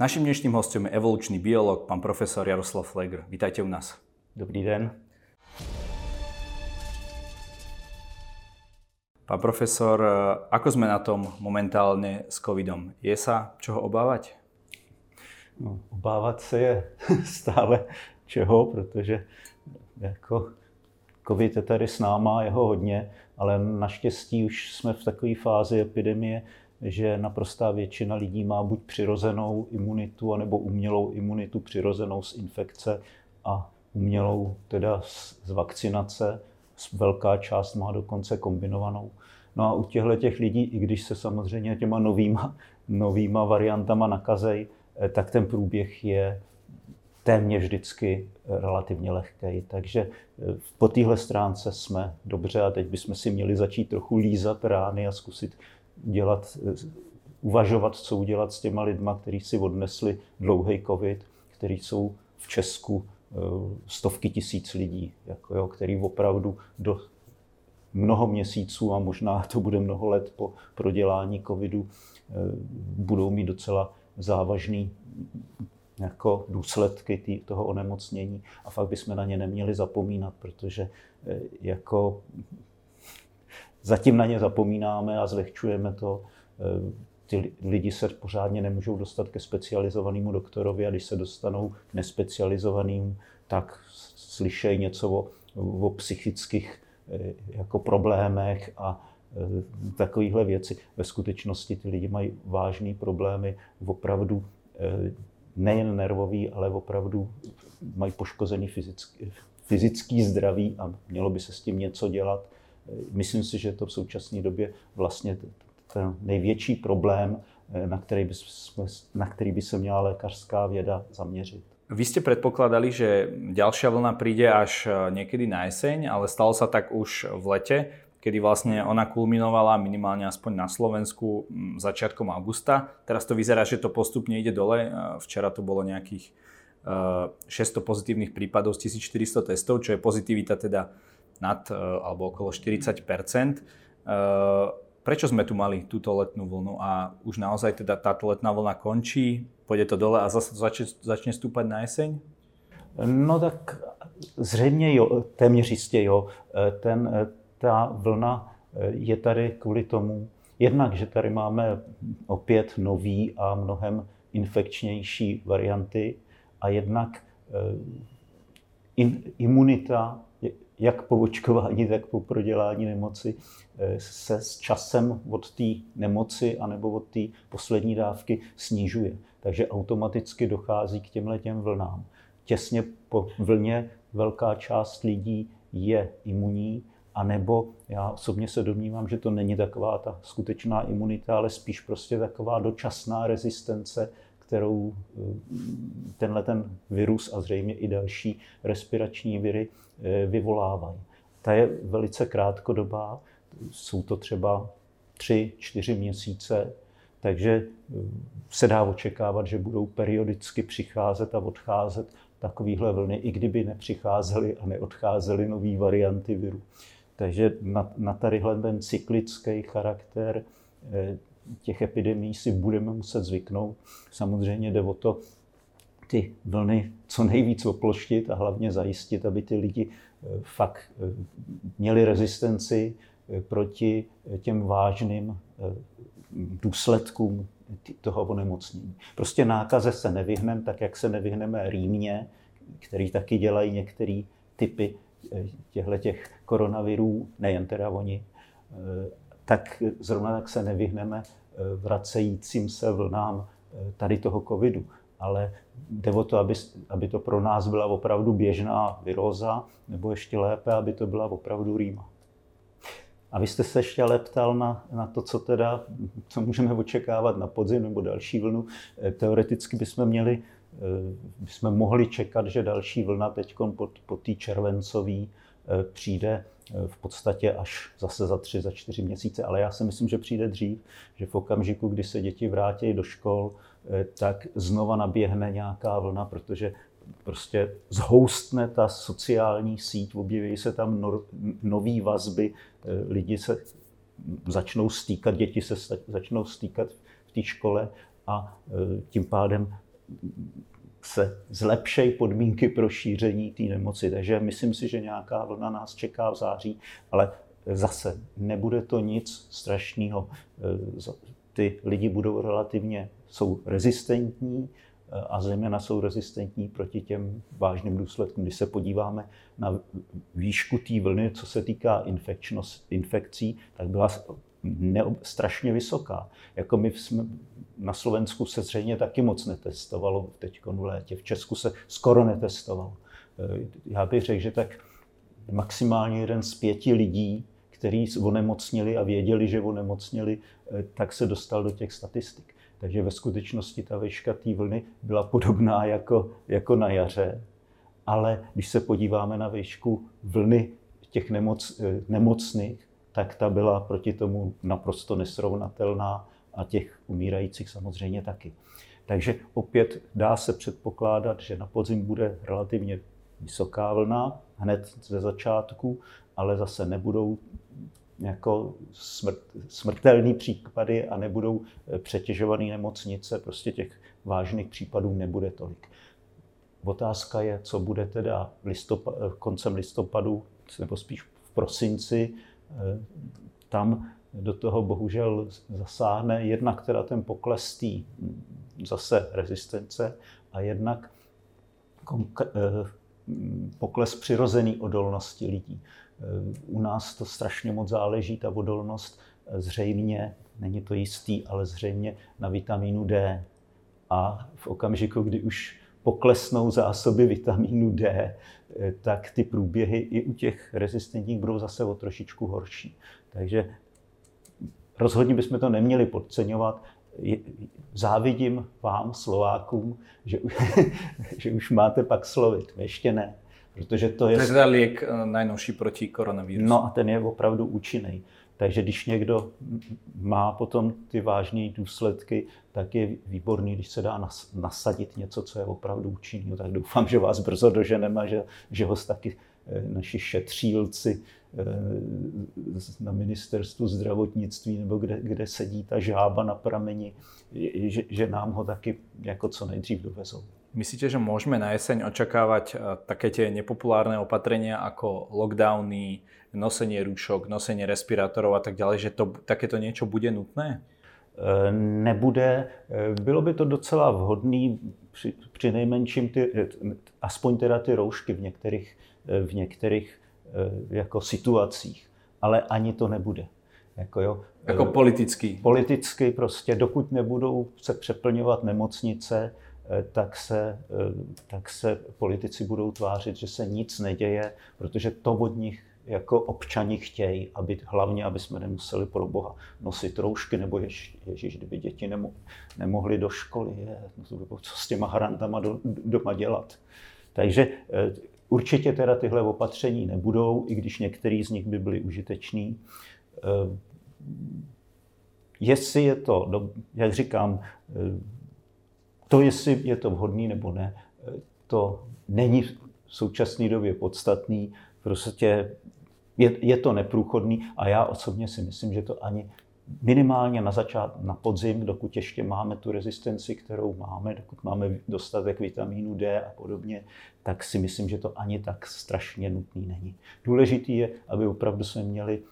Naším dnešným hostem je evolučný biolog, pán profesor Jaroslav Flegr. Vítajte u nás. Dobrý den. Pán profesor, ako sme na tom momentálne s covidom? Je sa čoho obávať? No, obávat se je stále čeho, protože jako covid je tady s náma, jeho hodně, ale naštěstí už jsme v takové fázi epidemie, že naprostá většina lidí má buď přirozenou imunitu, anebo umělou imunitu přirozenou z infekce a umělou teda z vakcinace. Velká část má dokonce kombinovanou. No a u těchto těch lidí, i když se samozřejmě těma novýma, novýma variantama nakazej, eh, tak ten průběh je téměř vždycky relativně lehký. Takže eh, po téhle stránce jsme dobře a teď bychom si měli začít trochu lízat rány a zkusit dělat, eh, uvažovat, co udělat s těma lidma, kteří si odnesli dlouhý covid, kteří jsou v Česku eh, stovky tisíc lidí, jako jo, který opravdu do mnoho měsíců a možná to bude mnoho let po prodělání covidu budou mít docela závažný jako důsledky tý, toho onemocnění. A fakt bychom na ně neměli zapomínat, protože eh, jako zatím na ně zapomínáme a zlehčujeme to. Eh, ty lidi se pořádně nemůžou dostat ke specializovanému doktorovi a když se dostanou k nespecializovaným, tak slyšejí něco o, o psychických eh, jako problémech a takovéhle věci. Ve skutečnosti ty lidi mají vážné problémy opravdu nejen nervový, ale opravdu mají poškozený fyzický, fyzický zdraví a mělo by se s tím něco dělat. Myslím si, že to v současné době vlastně ten největší problém, na který, by, na který by se měla lékařská věda zaměřit. Vy ste predpokladali, že ďalšia vlna príde až niekedy na jeseň, ale stalo sa tak už v lete kedy vlastne ona kulminovala minimálne aspoň na Slovensku mm, začiatkom augusta. Teraz to vyzerá, že to postupne ide dole. Včera to bolo nejakých 600 e, pozitívnych prípadov z 1400 testov, čo je pozitivita teda nad e, alebo okolo 40 e, Prečo sme tu mali túto letnú vlnu a už naozaj teda táto letná vlna končí, pôjde to dole a zase začne, začne stúpať na jeseň? No tak zřejmě jo, téměř jistě jo. Ten, ta vlna eh, je tady kvůli tomu, jednak, že tady máme opět nový a mnohem infekčnější varianty a jednak eh, in, imunita, jak po očkování, tak po prodělání nemoci, eh, se s časem od té nemoci anebo od té poslední dávky snižuje. Takže automaticky dochází k těmhle těm vlnám. Těsně po vlně velká část lidí je imunní, a nebo já osobně se domnívám, že to není taková ta skutečná imunita, ale spíš prostě taková dočasná rezistence, kterou eh, tenhle ten virus a zřejmě i další respirační viry eh, vyvolávají. Ta je velice krátkodobá, jsou to třeba tři, čtyři měsíce, takže eh, se dá očekávat, že budou periodicky přicházet a odcházet takovéhle vlny, i kdyby nepřicházely a neodcházely nové varianty viru. Takže na, na tadyhle ten cyklický charakter těch epidemí si budeme muset zvyknout. Samozřejmě jde o to, ty vlny co nejvíc oploštit a hlavně zajistit, aby ty lidi eh, fakt eh, měli rezistenci proti těm vážným důsledkům toho onemocnění. Prostě nákaze se nevyhneme, tak jak se nevyhneme rýmě, který taky dělají některé typy těchto těch koronavirů, nejen teda oni, eh, tak zrovna tak se nevyhneme eh, vracejícím se vlnám eh, tady toho covidu. Ale jde o to, aby, aby to pro nás byla opravdu běžná viróza, nebo ještě lépe, aby to byla opravdu rýma. A vy jste se ještě ale ptal na, na to, co teda, co můžeme očekávat na podzim nebo další vlnu. Teoreticky bychom měli bychom eh, mohli čekat, že další vlna teď po, po té červencové eh, přijde eh, v podstatě až zase za tři, za čtyři měsíce, ale já si myslím, že přijde dřív, že v okamžiku, kdy se děti vrátí do škol, tak znova naběhne nějaká vlna, protože prostě zhoustne ta sociální síť, objeví se tam no, nové vazby, lidi se začnou stýkat, děti se začnou stýkat v té škole a tím pádem se zlepšejí podmínky pro šíření té nemoci. Takže myslím si, že nějaká vlna nás čeká v září, ale zase nebude to nic strašného. Ty lidi budou relativně, jsou rezistentní a zejména jsou rezistentní proti těm vážným důsledkům. Když se podíváme na výšku té vlny, co se týká infekcí, tak byla ne, strašně vysoká. Jako my jsme, na Slovensku se zřejmě taky moc netestovalo teď v létě, v Česku se skoro netestovalo. Eh, já bych řekl, že tak maximálně jeden z pěti lidí, kteří onemocnili a věděli, že onemocnili, eh, tak se dostal do těch statistik. Takže ve skutečnosti ta výška té vlny byla podobná jako, jako na jaře. Ale když se podíváme na výšku vlny těch nemoc, eh, nemocných, tak ta byla proti tomu naprosto nesrovnatelná a těch umírajících samozřejmě taky. Takže opět dá se předpokládat, že na podzim bude relativně vysoká vlna hned ze začátku, ale zase nebudou jako smrt, smrtelný případy a nebudou eh, přetěžované nemocnice, prostě těch vážných případů nebude tolik. Otázka je, co bude teda listopad, eh, koncem listopadu, nebo spíš v prosinci, Eh, tam do toho bohužel zasáhne jednak teda ten pokles té hm, zase rezistence a jednak eh, pokles přirozený odolnosti lidí. Eh, u nás to strašně moc záleží, ta odolnost zřejmě, není to jistý, ale zřejmě na vitamínu D. A v okamžiku, kdy už poklesnou zásoby vitamínu D, eh, tak ty průběhy i u těch rezistentních budou zase o trošičku horší. Takže rozhodně bychom to neměli podceňovat. Závidím vám, Slovákům, že, že už máte pak slovit. Ještě ne. Protože to je... To je teda liek eh, najnovší proti koronavirusu. No a ten je opravdu účinný. Takže když někdo má potom ty vážné důsledky, tak je výborný, když se dá nasadit něco, co je opravdu účinné. Tak doufám, že vás brzo doženeme a že, že ho taky naši šetřílci eh, na ministerstvu zdravotnictví nebo kde, kde sedí ta žába na prameni, že, že nám ho taky jako co nejdřív dovezou. Myslíte, že môžeme na jeseň očakávať eh, také tie nepopulárne opatrenia ako lockdowny, nosenie rúšok, nosenie respirátorov a tak ďalej, že to, takéto niečo bude nutné? Eh, nebude. Eh, bylo by to docela vhodné při, při nejmenším ty, aspoň teda ty roušky v některých, v některých jako situacích. Ale ani to nebude. Jako, jo, jako politický. Politicky prostě, dokud nebudou se přeplňovat nemocnice, Eh, tak se, eh, tak se politici budou tvářit, že se nic neděje, protože to od nich jako občani chtějí, aby, hlavně, aby jsme nemuseli pro Boha nosit roušky, nebo jež, ježiš, kdyby děti nemo, nemohly do školy, je, no co s těma harantama do, doma dělat. Takže eh, určitě teda tyhle opatření nebudou, i když některý z nich by byly užitečný. Jestli je to, jak říkám, to, jestli je to vhodný nebo ne, to není v současné době podstatný. Prostě je, je to neprůchodný a já osobně si myslím, že to ani minimálně na začát, na podzim, dokud ještě máme tu rezistenci, kterou máme, dokud máme dostatek vitamínu D a podobně, tak si myslím, že to ani tak strašně nutný není. Důležitý je, aby opravdu jsme měli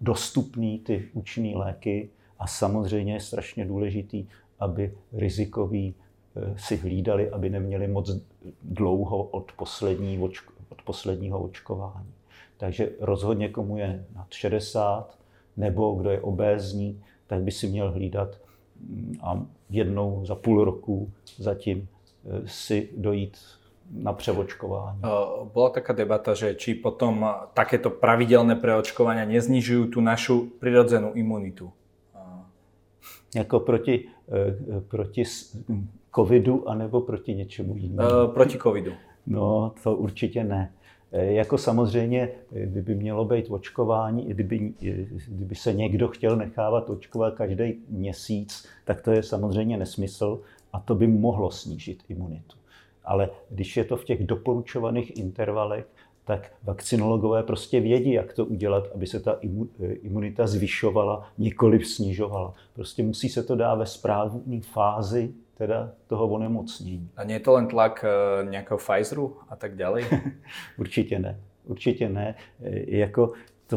dostupný ty účinné léky a samozřejmě je strašně důležitý, aby rizikový Eh, si hlídali, aby neměli moc dlouho od, poslední, od posledního očkování. Takže rozhodně komu je nad 60 nebo kdo je obézní, tak by si měl hlídat mm, a jednou za půl roku zatím eh, si dojít na převočkování. Eh, bola taká debata, že či potom takéto pravidelné preočkovania neznižujú tu našu prirodzenú imunitu. Jako proti, proti covidu anebo proti něčemu jinému? Proti covidu. No, to určitě ne. Eh, jako samozřejmě, eh, kdyby mělo být očkování, kdyby, kdyby se někdo chtěl nechávat očkovat každý měsíc, tak to je samozřejmě nesmysl a to by mohlo snížit imunitu. Ale když je to v těch doporučovaných intervalech tak vakcinologové prostě vědí, jak to udělat, aby se ta imunita zvyšovala, nikoli snižovala. Prostě musí se to dát ve správné fázi teda toho onemocnění. A nie je to len tlak eh, nějakého Pfizeru a tak dále? Určitě ne. Určitě ne. E, jako to,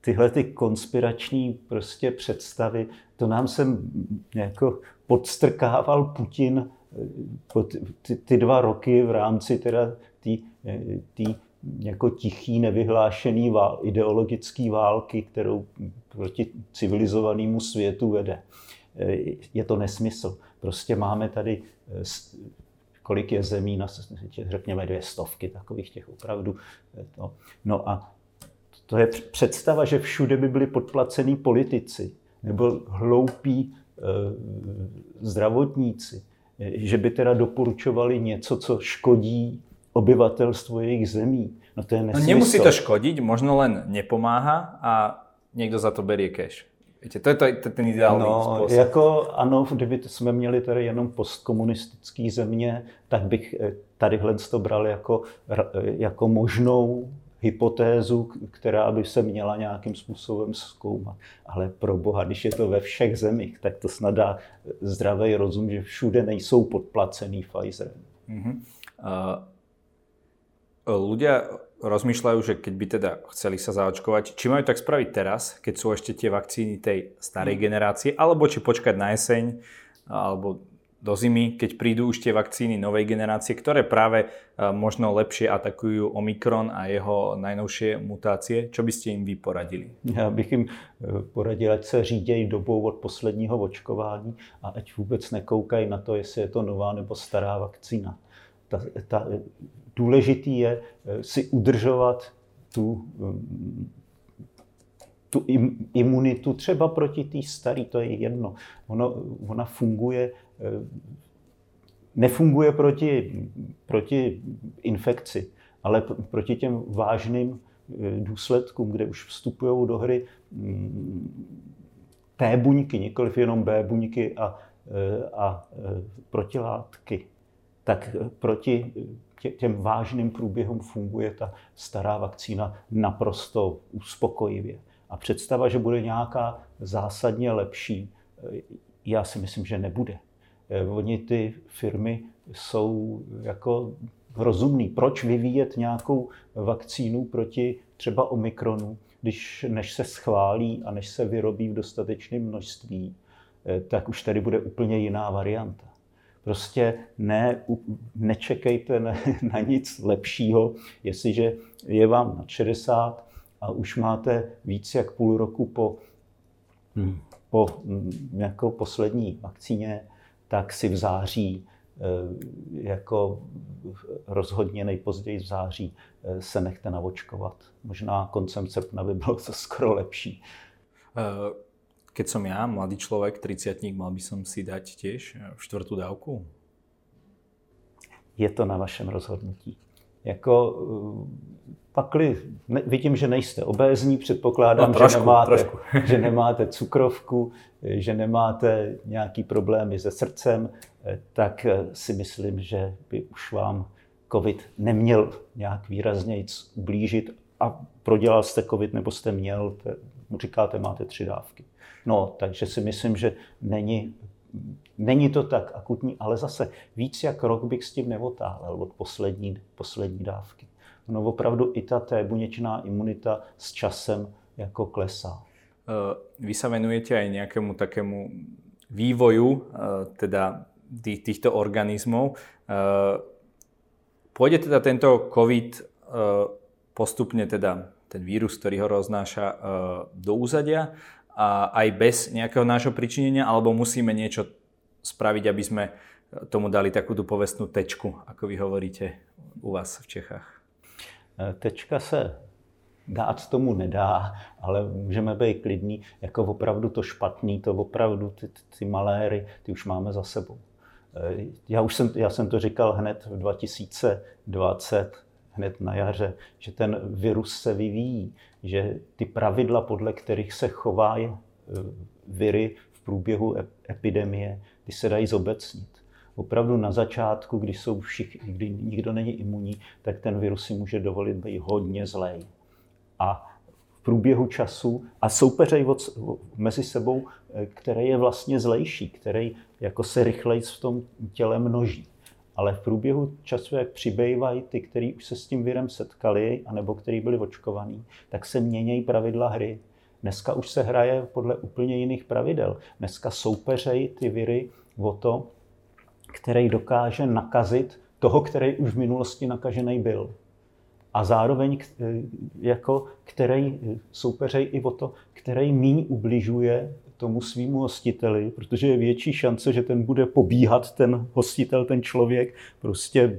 tyhle ty konspirační prostě představy, to nám sem jako podstrkával Putin e, ty, ty dva roky v rámci teda tý jako tichý, nevyhlášený vál, ideologický války, kterou proti civilizovanému světu vede. Je to nesmysl. Prostě máme tady kolik je zemí na řekněme dvě stovky takových těch opravdu. To. No a to je představa, že všude by byli podplacení politici nebo hloupí e, zdravotníci, že by teda doporučovali něco, co škodí obyvatelstvo jejich zemí. No to je nesmysl. No nemusí to škodit, možno len nepomáhá a někdo za to berie cash. Víte, to je to, to ten ideální no, způsob. Jako ano, kdyby jsme měli tady jenom postkomunistické země, tak bych eh, tadyhle to bral jako, eh, jako možnou hypotézu, která by se měla nějakým způsobem zkoumat. Ale pro boha, když je to ve všech zemích, tak to snad dá zdravý rozum, že všude nejsou podplacený Pfizerem. Mm-hmm. Uh, ľudia rozmýšľajú, že keď by teda chceli sa zaočkovať, či majú tak spraviť teraz, keď sú ešte tie vakcíny tej starej mm. generácie, alebo či počkať na jeseň, alebo do zimy, keď prídu už tie vakcíny novej generácie, ktoré práve možno lepšie atakujú Omikron a jeho najnovšie mutácie. Čo by ste im vy poradili? Já bych jim eh, poradil, ať se řídějí dobou od posledního očkování a ať vůbec nekoukají na to, jestli je to nová nebo stará vakcína. Ta, ta, důležitý je eh, si udržovat tu, mm, tu imunitu třeba proti té staré, to je jedno. Ono, ona funguje, eh, nefunguje proti, proti infekci, ale proti těm vážným eh, důsledkům, kde už vstupují do hry mm, T buňky, nikoliv jenom B buňky a, a protilátky, tak proti těm vážným průběhům funguje ta stará vakcína naprosto uspokojivě. A představa, že bude nějaká zásadně lepší, já si myslím, že nebude. Eh, oni ty firmy jsou jako rozumný. Proč vyvíjet nějakou vakcínu proti třeba Omikronu, když než se schválí a než se vyrobí v dostatečném množství, eh, tak už tady bude úplně jiná varianta. Prostě ne, nečekejte na, na nic lepšího, jestliže je vám na 60 a už máte víc jak půl roku po, po jako poslední vakcíně, tak si v září eh, jako rozhodně nejpozději v září eh, se nechte navočkovat. Možná koncem srpna by bylo to skoro lepší. Uh keď som ja, mladý človek, 30 mal by som si dať tiež štvrtú dávku? Je to na vašem rozhodnutí. Jako, eh, pakli, ne, vidím, že nejste obézní, předpokládám, no, trošku, že, nemáte, trošku. že nemáte cukrovku, že nemáte nějaký problémy se srdcem, eh, tak eh, si myslím, že by už vám COVID neměl nějak výrazně ublížit a prodělal jste COVID nebo jste měl, říkáte, máte tři dávky. No, takže si myslím, že není, není to tak akutní, ale zase víc jak rok bych s tím neotáhlel od poslední, poslední dávky. No opravdu i ta té buněčná imunita s časem jako klesá. Eh, vy sa venujete aj nejakému takému vývoju eh, teda tých, týchto organizmov. Eh, pôjde teda tento COVID postupne teda ten vírus, ktorý ho roznáša do úzadia a aj bez nejakého nášho pričinenia, alebo musíme niečo spraviť, aby sme tomu dali takú tú povestnú tečku, ako vy hovoríte u vás v Čechách? E, tečka se dát tomu nedá, ale můžeme být klidní, jako opravdu to špatný, to opravdu ty, ty maléry, ty už máme za sebou. E, já už jsem, já jsem to říkal hned v 2020, hned na jaře, že ten virus se vyvíjí, že ty pravidla, podle kterých se chová e, viry v průběhu epidemie, ty se dají zobecnit. Opravdu na začátku, když jsou všichni, kdy nikdo není imunní, tak ten virus si může dovolit být hodně zlej. A v průběhu času a soupeřej mezi sebou, eh, který je vlastně zlejší, který jako se rychleji v tom těle množí. Ale v průběhu času, jak přibývají ty, kteří už se s tím virem setkali, anebo kteří byli očkovaní, tak se mění pravidla hry. Dneska už se hraje podle úplně jiných pravidel. Dneska soupeřej ty viry o to, který dokáže nakazit toho, který už v minulosti nakažený byl. A zároveň jako který soupeřej i o to, který míň ubližuje tomu svýmu hostiteli, protože je větší šance, že ten bude pobíhat, ten hostitel, ten člověk, prostě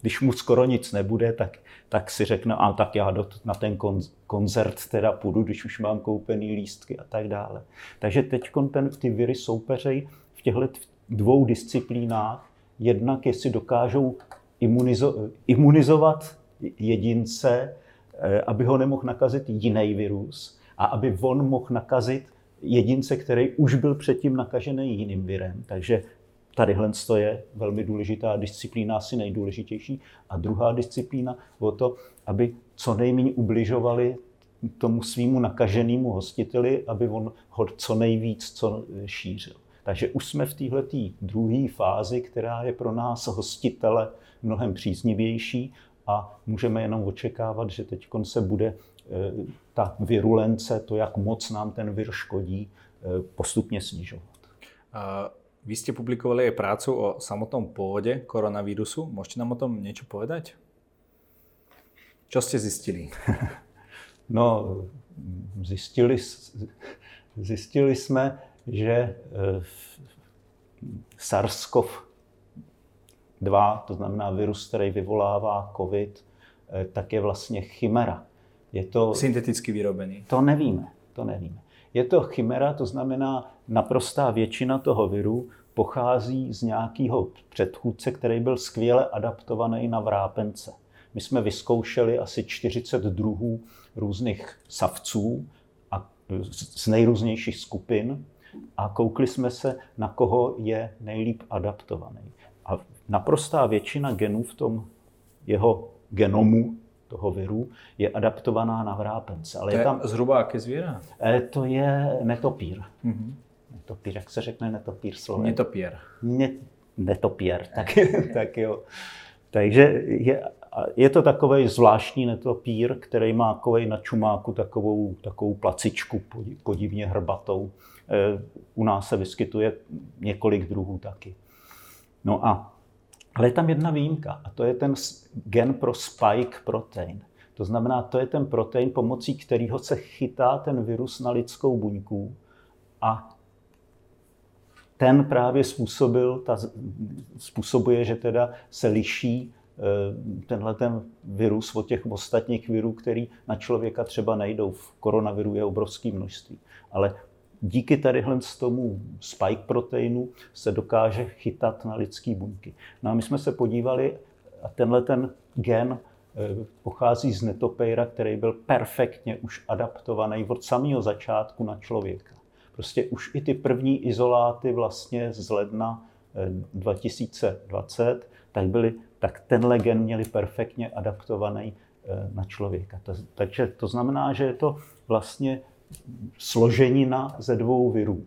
když mu skoro nic nebude, tak, tak si řekne, a tak já do, na ten kon, koncert teda půjdu, když už mám koupený lístky a tak dále. Takže teď ty viry soupeřej v těchto dvou disciplínách, jednak jestli dokážou imunizo, imunizovat jedince, eh, aby ho nemohl nakazit jiný virus a aby on mohl nakazit jedince, který už byl předtím nakažený jiným virem. Takže tadyhle je velmi důležitá disciplína, asi nejdůležitější. A druhá disciplína o to, aby co nejméně ubližovali tomu svýmu nakaženému hostiteli, aby on ho co nejvíc co šířil. Takže už jsme v této druhé fázi, která je pro nás hostitele mnohem příznivější a můžeme jenom očekávat, že teď se bude ta virulence, to, jak moc nám ten vir škodí, e, postupně snižovat. Vy ste publikovali aj prácu o samotnom pôvode koronavírusu. Môžete nám o tom niečo povedať? Čo ste zistili? No, zjistili, zjistili jsme, že e, SARS-CoV-2, to znamená virus, který vyvolává COVID, tak je vlastně chimera. Je to, Synteticky vyrobený. To nevíme, to nevíme. Je to chimera, to znamená, naprostá většina toho viru pochází z nějakého předchůdce, který byl skvěle adaptovaný na vrápence. My jsme vyzkoušeli asi 40 druhů různých savců a z nejrůznějších skupin a koukli jsme se, na koho je nejlíp adaptovaný. A naprostá většina genů v tom jeho genomu toho viru je adaptovaná na vrápence. Ale to je tam zhruba jaké zvíře? E, to je netopír. Mm-hmm. Netopír, jak se řekne netopír slovem? Netopír. Ne, netopír, tak, tak jo. Takže je, je to takový zvláštní netopír, který má takový na čumáku takovou, takovou placičku podivně hrbatou. E, u nás se vyskytuje několik druhů taky. No a ale je tam jedna výjimka a to je ten gen pro spike protein. To znamená, to je ten protein, pomocí kterého se chytá ten virus na lidskou buňku a ten právě způsobil, ta, způsobuje, že teda se liší eh, tenhle ten virus od těch ostatních virů, který na člověka třeba nejdou. V koronaviru je obrovské množství. Ale díky tadyhle z tomu spike proteinu se dokáže chytat na lidské buňky. No a my jsme se podívali, a tenhle ten gen eh, pochází z netopejra, který byl perfektně už adaptovaný od samého začátku na člověka. Prostě už i ty první izoláty vlastně z ledna 2020, eh, tak, byly, tak tenhle gen měli perfektně adaptovaný eh, na člověka. Takže to znamená, že je to vlastně složenina ze dvou virů.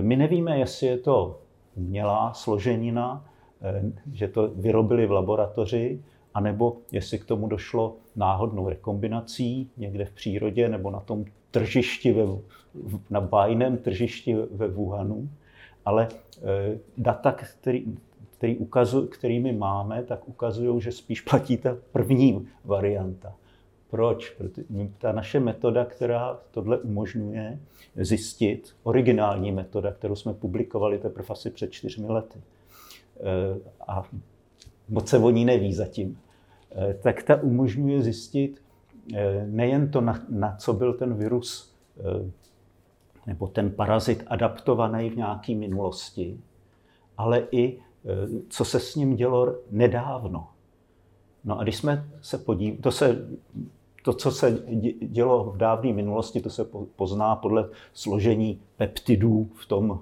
My nevíme, jestli je to umělá složenina, eh, že to vyrobili v laboratoři, anebo jestli k tomu došlo náhodnou rekombinací někde v přírodě nebo na tom tržišti, ve, na bajném tržišti ve Wuhanu. Ale eh, data, který, který ukazu, kterými máme, tak ukazují, že spíš platí ta první varianta. Proč? Protože ta naše metoda, která tohle umožňuje zjistit, originální metoda, kterou jsme publikovali teprve asi před čtyřmi lety, eh, a moc se o ní neví zatím, eh, tak ta umožňuje zjistit eh, nejen to, na, na co byl ten virus nebo ten parazit adaptovaný v nějaké minulosti, ale i co se s ním dělo nedávno. No a když jsme se podívali, to se to, co se dělo v dávné minulosti, to se pozná podle složení peptidů v tom,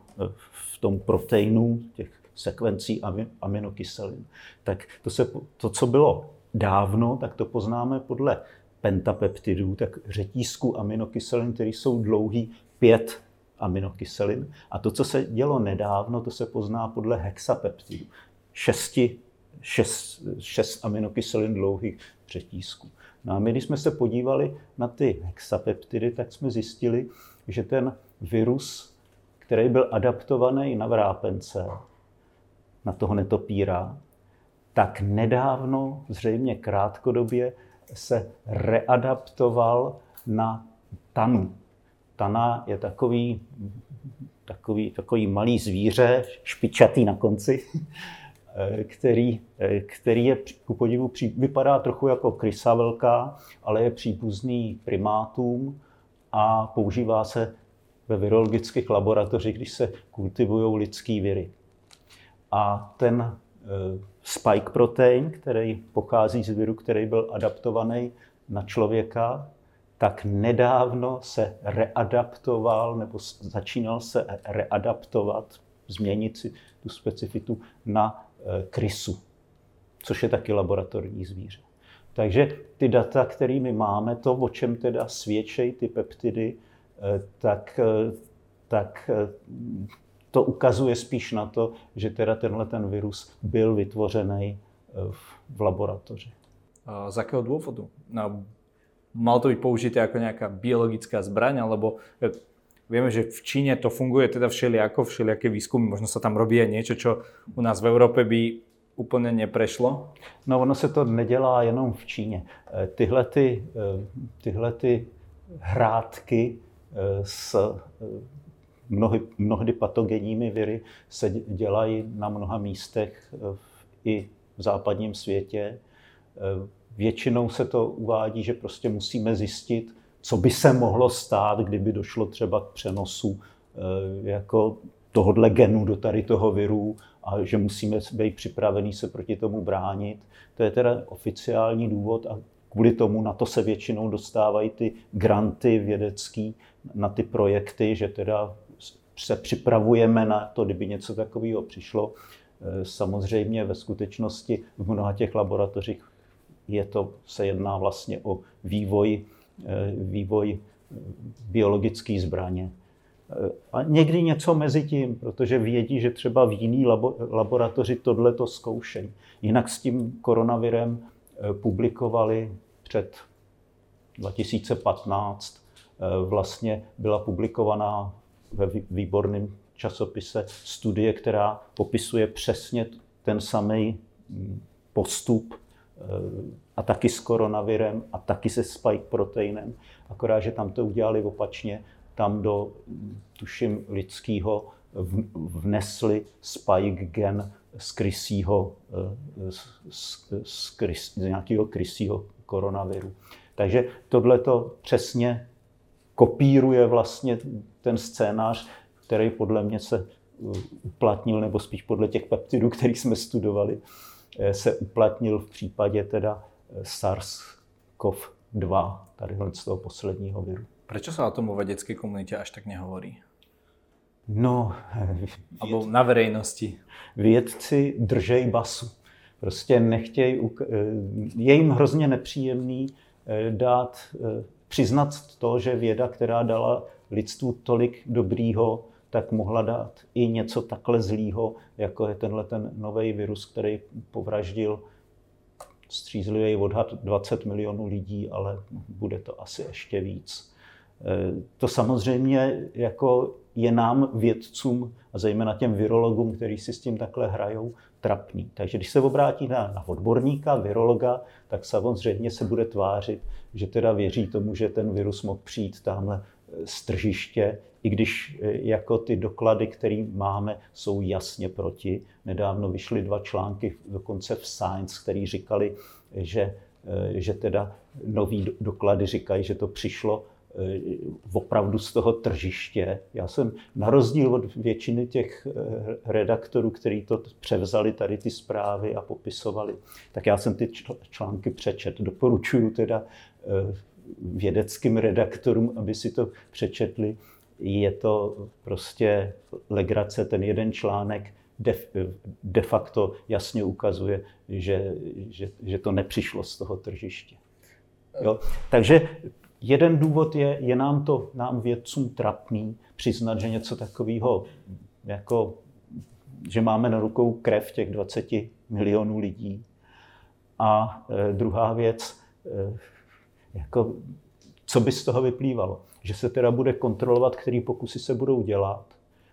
v tom proteinu, těch sekvencí aminokyselin. Tak to, se, to, co bylo dávno, tak to poznáme podle pentapeptidů, tak řetízku aminokyselin, které jsou dlouhý pět aminokyselin. A to, co se dělo nedávno, to se pozná podle hexapeptidů. Šesti, šest, šest aminokyselin dlouhých řetízků. No a my, když jsme se podívali na ty hexapeptidy, tak jsme zjistili, že ten virus, který byl adaptovaný na vrápence, na toho netopíra, tak nedávno, zřejmě krátkodobě, se readaptoval na tanu. Tana je takový, takový, takový malý zvíře, špičatý na konci, který, který je ku podivu, vypadá trochu jako krysa velká, ale je příbuzný primátům a používá se ve virologických laboratořích, když se kultivují lidský viry. A ten eh, spike protein, který pochází z viru, který byl adaptovaný na člověka, tak nedávno se readaptoval nebo začínal se readaptovat, změnit si tu specifitu na eh, krysu, což je taky laboratorní zvíře. Takže ty data, kterými máme, to, o čem teda svědčejí ty peptidy, eh, tak, eh, tak to ukazuje spíš na to, že teda tenhle ten virus byl vytvořený v laboratoři. Z jakého důvodu? No, mal to byť použité ako nejaká biologická zbraň, alebo vieme, že v Číne to funguje teda všelijako, všelijaké výskumy, možno sa tam robí aj niečo, čo u nás v Európe by úplně neprešlo? No ono se to nedělá jenom v Číně. E, tyhle, ty, e, tyhle ty hrátky s mnohy, mnohdy patogenními viry se dělají na mnoha místech i v západním světě. Většinou se to uvádí, že prostě musíme zjistit, co by se mohlo stát, kdyby došlo třeba k přenosu eh, jako tohohle genu do tady toho viru a že musíme být připravení se proti tomu bránit. To je teda oficiální důvod a kvůli tomu na to se většinou dostávají ty granty vědecký, na ty projekty, že teda se připravujeme na to, kdyby něco takového přišlo. Eh, samozřejmě ve skutečnosti v mnoha těch laboratořích je to, se jedná vlastně o vývoj, vývoj eh, biologické zbraně. Eh, a někdy něco mezi tím, protože vědí, že třeba v jiný labo, laboratoři tohle to zkoušejí. Jinak s tím koronavirem publikovali před 2015, vlastně byla publikovaná ve výborném časopise studie, která popisuje přesně ten samý hm, postup a taky s koronavirem a taky se spike proteinem. Akorát, že tam to udělali opačně, tam do, tuším, lidského vnesli spike gen z krysího, z, z, z, krys, z nějakého krysího koronaviru. Takže tohle to přesně kopíruje vlastně ten scénář, který podle mě se uplatnil, nebo spíš podle těch peptidů, který jsme studovali, Eh, se uplatnil v případě teda eh, SARS-CoV-2, tady z toho posledního viru. Proč se o tom o vědecké komunitě až tak nehovorí? No, Abo na verejnosti. Vědci držej basu. Prostě nechtějí, eh, je jim hrozně nepříjemný dát, přiznat to, že věda, která dala lidstvu tolik dobrýho, tak mohla dát i něco takhle zlýho, jako je tenhle ten nový virus, který povraždil střízlivý odhad 20 milionů lidí, ale bude to asi ještě víc. E, to samozřejmě jako je nám vědcům a zejména těm virologům, kteří si s tím takhle hrajou, trapný. Takže když se obrátí na, na odborníka, virologa, tak samozřejmě se bude tvářit, že teda věří tomu, že ten virus mohl přijít tamhle z tržiště, i když e, jako ty doklady, které máme, jsou jasně proti. Nedávno vyšly dva články, dokonce v Science, který říkali, že, e, že teda nový doklady říkají, že to přišlo e, opravdu z toho tržiště. Já jsem na rozdíl od většiny těch redaktorů, kteří to převzali tady ty zprávy a popisovali, tak já jsem ty články přečet. Doporučuju teda vědeckým redaktorům, aby si to přečetli. Je to prostě legrace, ten jeden článek de, de facto jasně ukazuje, že, že, že to nepřišlo z toho tržiště. Jo? Takže jeden důvod je, je nám to, nám vědcům trapný přiznat, že něco takového, jako, že máme na rukou krev těch 20 milionů lidí. A e, druhá věc, e, jako, co by z toho vyplývalo? Že se teda bude kontrolovat, který pokusy se budou dělat,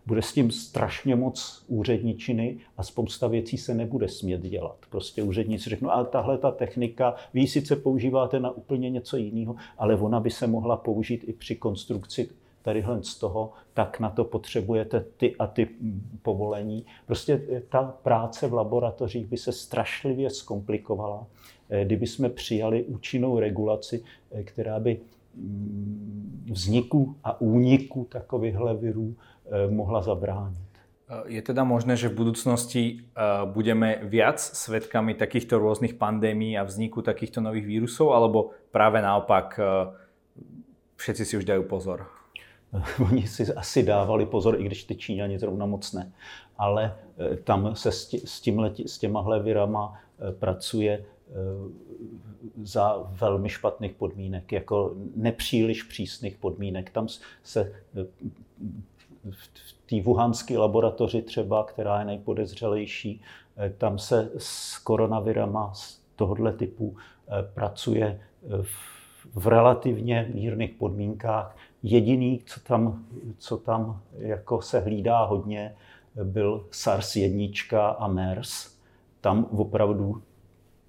bude s tím strašně moc úředničiny a spousta věcí se nebude smět dělat. Prostě úředníci řeknou, ale tahle ta technika, vy sice používáte na úplně něco jiného, ale ona by se mohla použít i při konstrukci tadyhle z toho, tak na to potřebujete ty a ty povolení. Prostě ta práce v laboratořích by se strašlivě zkomplikovala, kdyby jsme přijali účinnou regulaci, eh, která by mm, vzniku a úniku takovýchhle virů Eh, mohla zabránit. Eh, je teda možné, že v budúcnosti eh, budeme viac svetkami takýchto rôznych pandémií a vzniku takýchto nových vírusov, alebo práve naopak všetci si už dajú pozor? Oni si asi dávali pozor, i když ty Číňani zrovna moc ne. Ale tam se s, tímhle, s těmahle virama pracuje za velmi špatných podmínek, jako nepříliš přísných podmínek. Tam se v té wuhanské laboratoři třeba, která je nejpodezřelejší, eh, tam se s koronavirama z tohohle typu eh, pracuje v, v relativně mírných podmínkách. Jediný, co tam, co tam jako se hlídá hodně, byl SARS-1 a MERS. Tam opravdu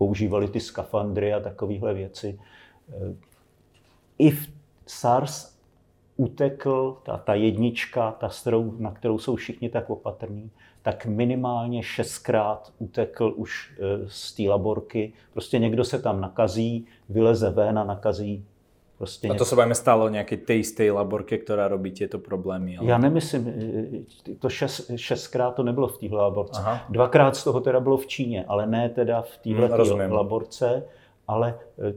používali ty skafandry a takovéhle věci. Eh, I v SARS utekl, ta, ta jednička, ta, kterou, na kterou jsou všichni tak opatrní, tak minimálně šestkrát utekl už e, z té laborky. Prostě někdo se tam nakazí, vyleze ven a nakazí Prostě a to se bavíme stále o nějaké té jisté laborke, která robí tyto problémy. Ale... Já nemyslím, e, to šest, šestkrát to nebylo v téhle laborce. Aha. Dvakrát z toho teda bylo v Číně, ale ne teda v téhle hmm, laborce, ale e,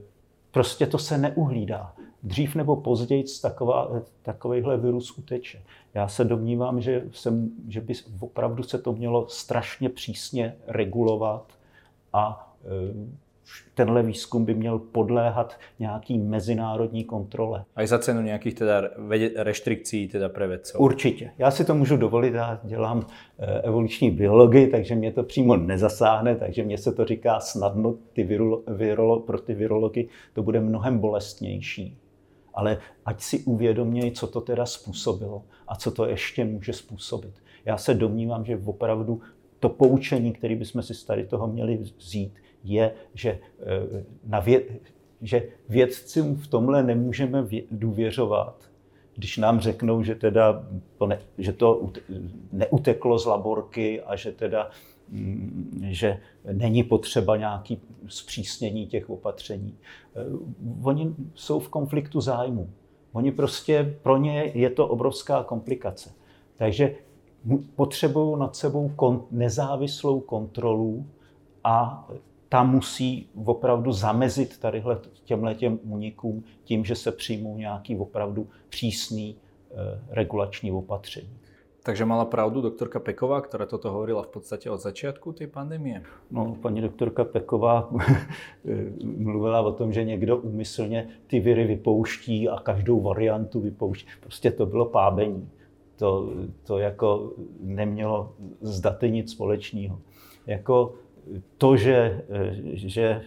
prostě to se neuhlídá dřív nebo později taková, takovýhle virus uteče. Já se domnívám, že, jsem, že by opravdu se to mělo strašně přísně regulovat a e, tenhle výzkum by měl podléhat nějaký mezinárodní kontrole. A i za cenu nějakých teda restrikcí teda pre vedcov? Určitě. Já si to můžu dovolit, já dělám e, evoluční biologii, takže mě to přímo nezasáhne, takže mě se to říká snadno ty virolo, virolo, pro ty virology to bude mnohem bolestnější ale ať si uvědomějí, co to teda způsobilo a co to ještě může způsobit. Já se domnívám, že opravdu to poučení, které bychom si z tady toho měli vzít, je, že, eh, na věd, že vědcům v tomhle nemůžeme důvěřovat, když nám řeknou, že, teda to, ne, že to neuteklo z laborky a že teda Mm, že není potřeba nějaký zpřísnění těch opatření. Eh, oni jsou v konfliktu zájmu. Oni prostě, pro ně je to obrovská komplikace. Takže potřebují nad sebou kon, nezávislou kontrolu a ta musí opravdu zamezit tadyhle těmhle těm únikům tím, že se přijmou nějaký opravdu přísný eh, regulační opatření. Takže mala pravdu doktorka Peková, ktorá toto hovorila v podstate od začiatku tej pandémie? No, paní doktorka Peková mluvila o tom, že někdo úmyslně ty viry vypouští a každou variantu vypouští. Prostě to bylo pábení. To, to jako nemělo s daty nic společného. Jako to, že, že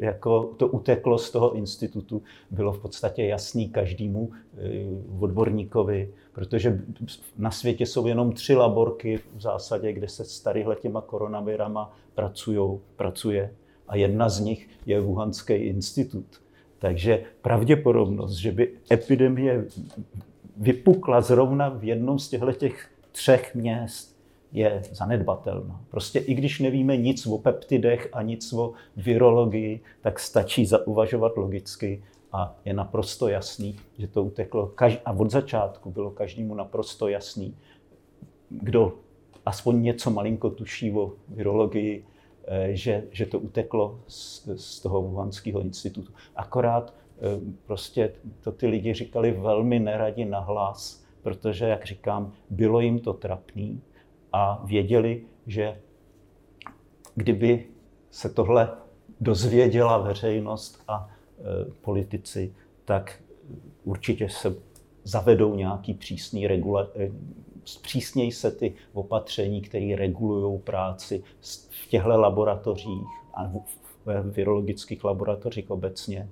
jako to uteklo z toho institutu, bylo v podstatě jasný každému eh, odborníkovi, protože na světě jsou jenom tři laborky v zásadě, kde se s tadyhle těma koronavirama pracujou, pracuje a jedna z nich je Wuhanský institut. Takže pravděpodobnost, že by epidemie vypukla zrovna v jednom z těchto těch třech měst, je zanedbatelná. Prostě i když nevíme nic o peptidech a nic o virologii, tak stačí zauvažovat logicky a je naprosto jasný, že to uteklo. A od začátku bylo každému naprosto jasný, kdo aspoň něco malinko tuší o virologii, eh, že, že to uteklo z, z toho Wuhanského institutu. Akorát eh, prostě to ty lidi říkali velmi neradi nahlas, protože, jak říkám, bylo jim to trapný a věděli, že kdyby se tohle dozvěděla veřejnost a e, politici, tak určitě se zavedou nějaký přísný regula, e, zpřísnějí se ty opatření, které regulují práci v těchto laboratořích a ve virologických laboratořích obecně.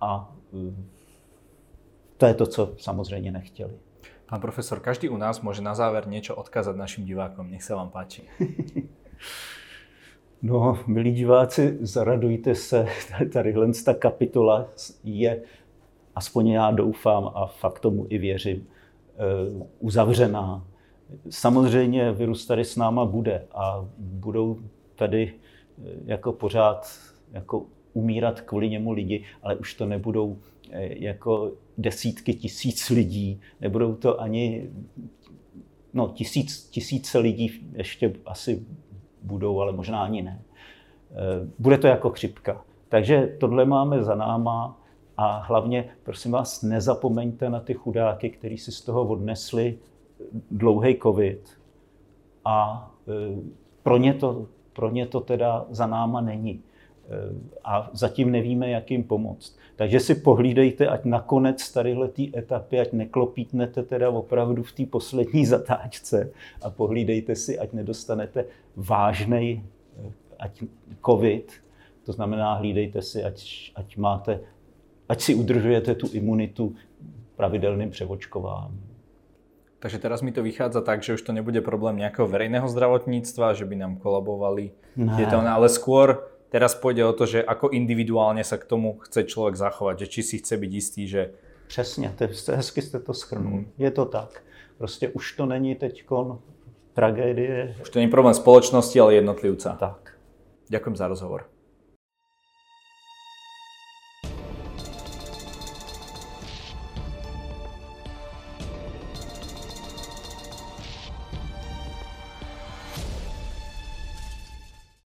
A e, to je to, co samozřejmě nechtěli. Pán profesor, každý u nás může na závěr něco odkázat našim divákům. Nech se vám páči. no, milí diváci, zaradujte se. Tady ta kapitola je, aspoň já doufám a fakt tomu i věřím, eh, uzavřená. Samozřejmě virus tady s náma bude a budou tady eh, jako pořád jako umírat kvůli němu lidi, ale už to nebudou jako desítky tisíc lidí, nebudou to ani no, tisíc, tisíce lidí ještě asi budou, ale možná ani ne. Eh, bude to jako chřipka. Takže tohle máme za náma a hlavně, prosím vás, nezapomeňte na ty chudáky, kteří si z toho odnesli dlouhý covid a eh, pro ně to, pro ně to teda za náma není a zatím nevíme, jak jim pomoct. Takže si pohlídejte, ať nakonec tadyhle té etapy, ať neklopítnete teda opravdu v té poslední zatáčce a pohlídejte si, ať nedostanete vážnej ať covid, to znamená hlídejte si, ať, ať máte, ať si udržujete tu imunitu pravidelným převočkováním. Takže teraz mi to vychádza tak, že už to nebude problém nějakého verejného zdravotníctva, že by nám kolabovali ne. to, ale skôr Teraz pôjde o to, že ako individuálně se k tomu chce člověk zachovat, že či si chce být jistý, že... Přesně, to, hezky jste to schrnul. Hmm. Je to tak. Prostě už to není teď tragédie. Už to není problém společnosti, ale jednotlivca. Tak. Ďakujem za rozhovor.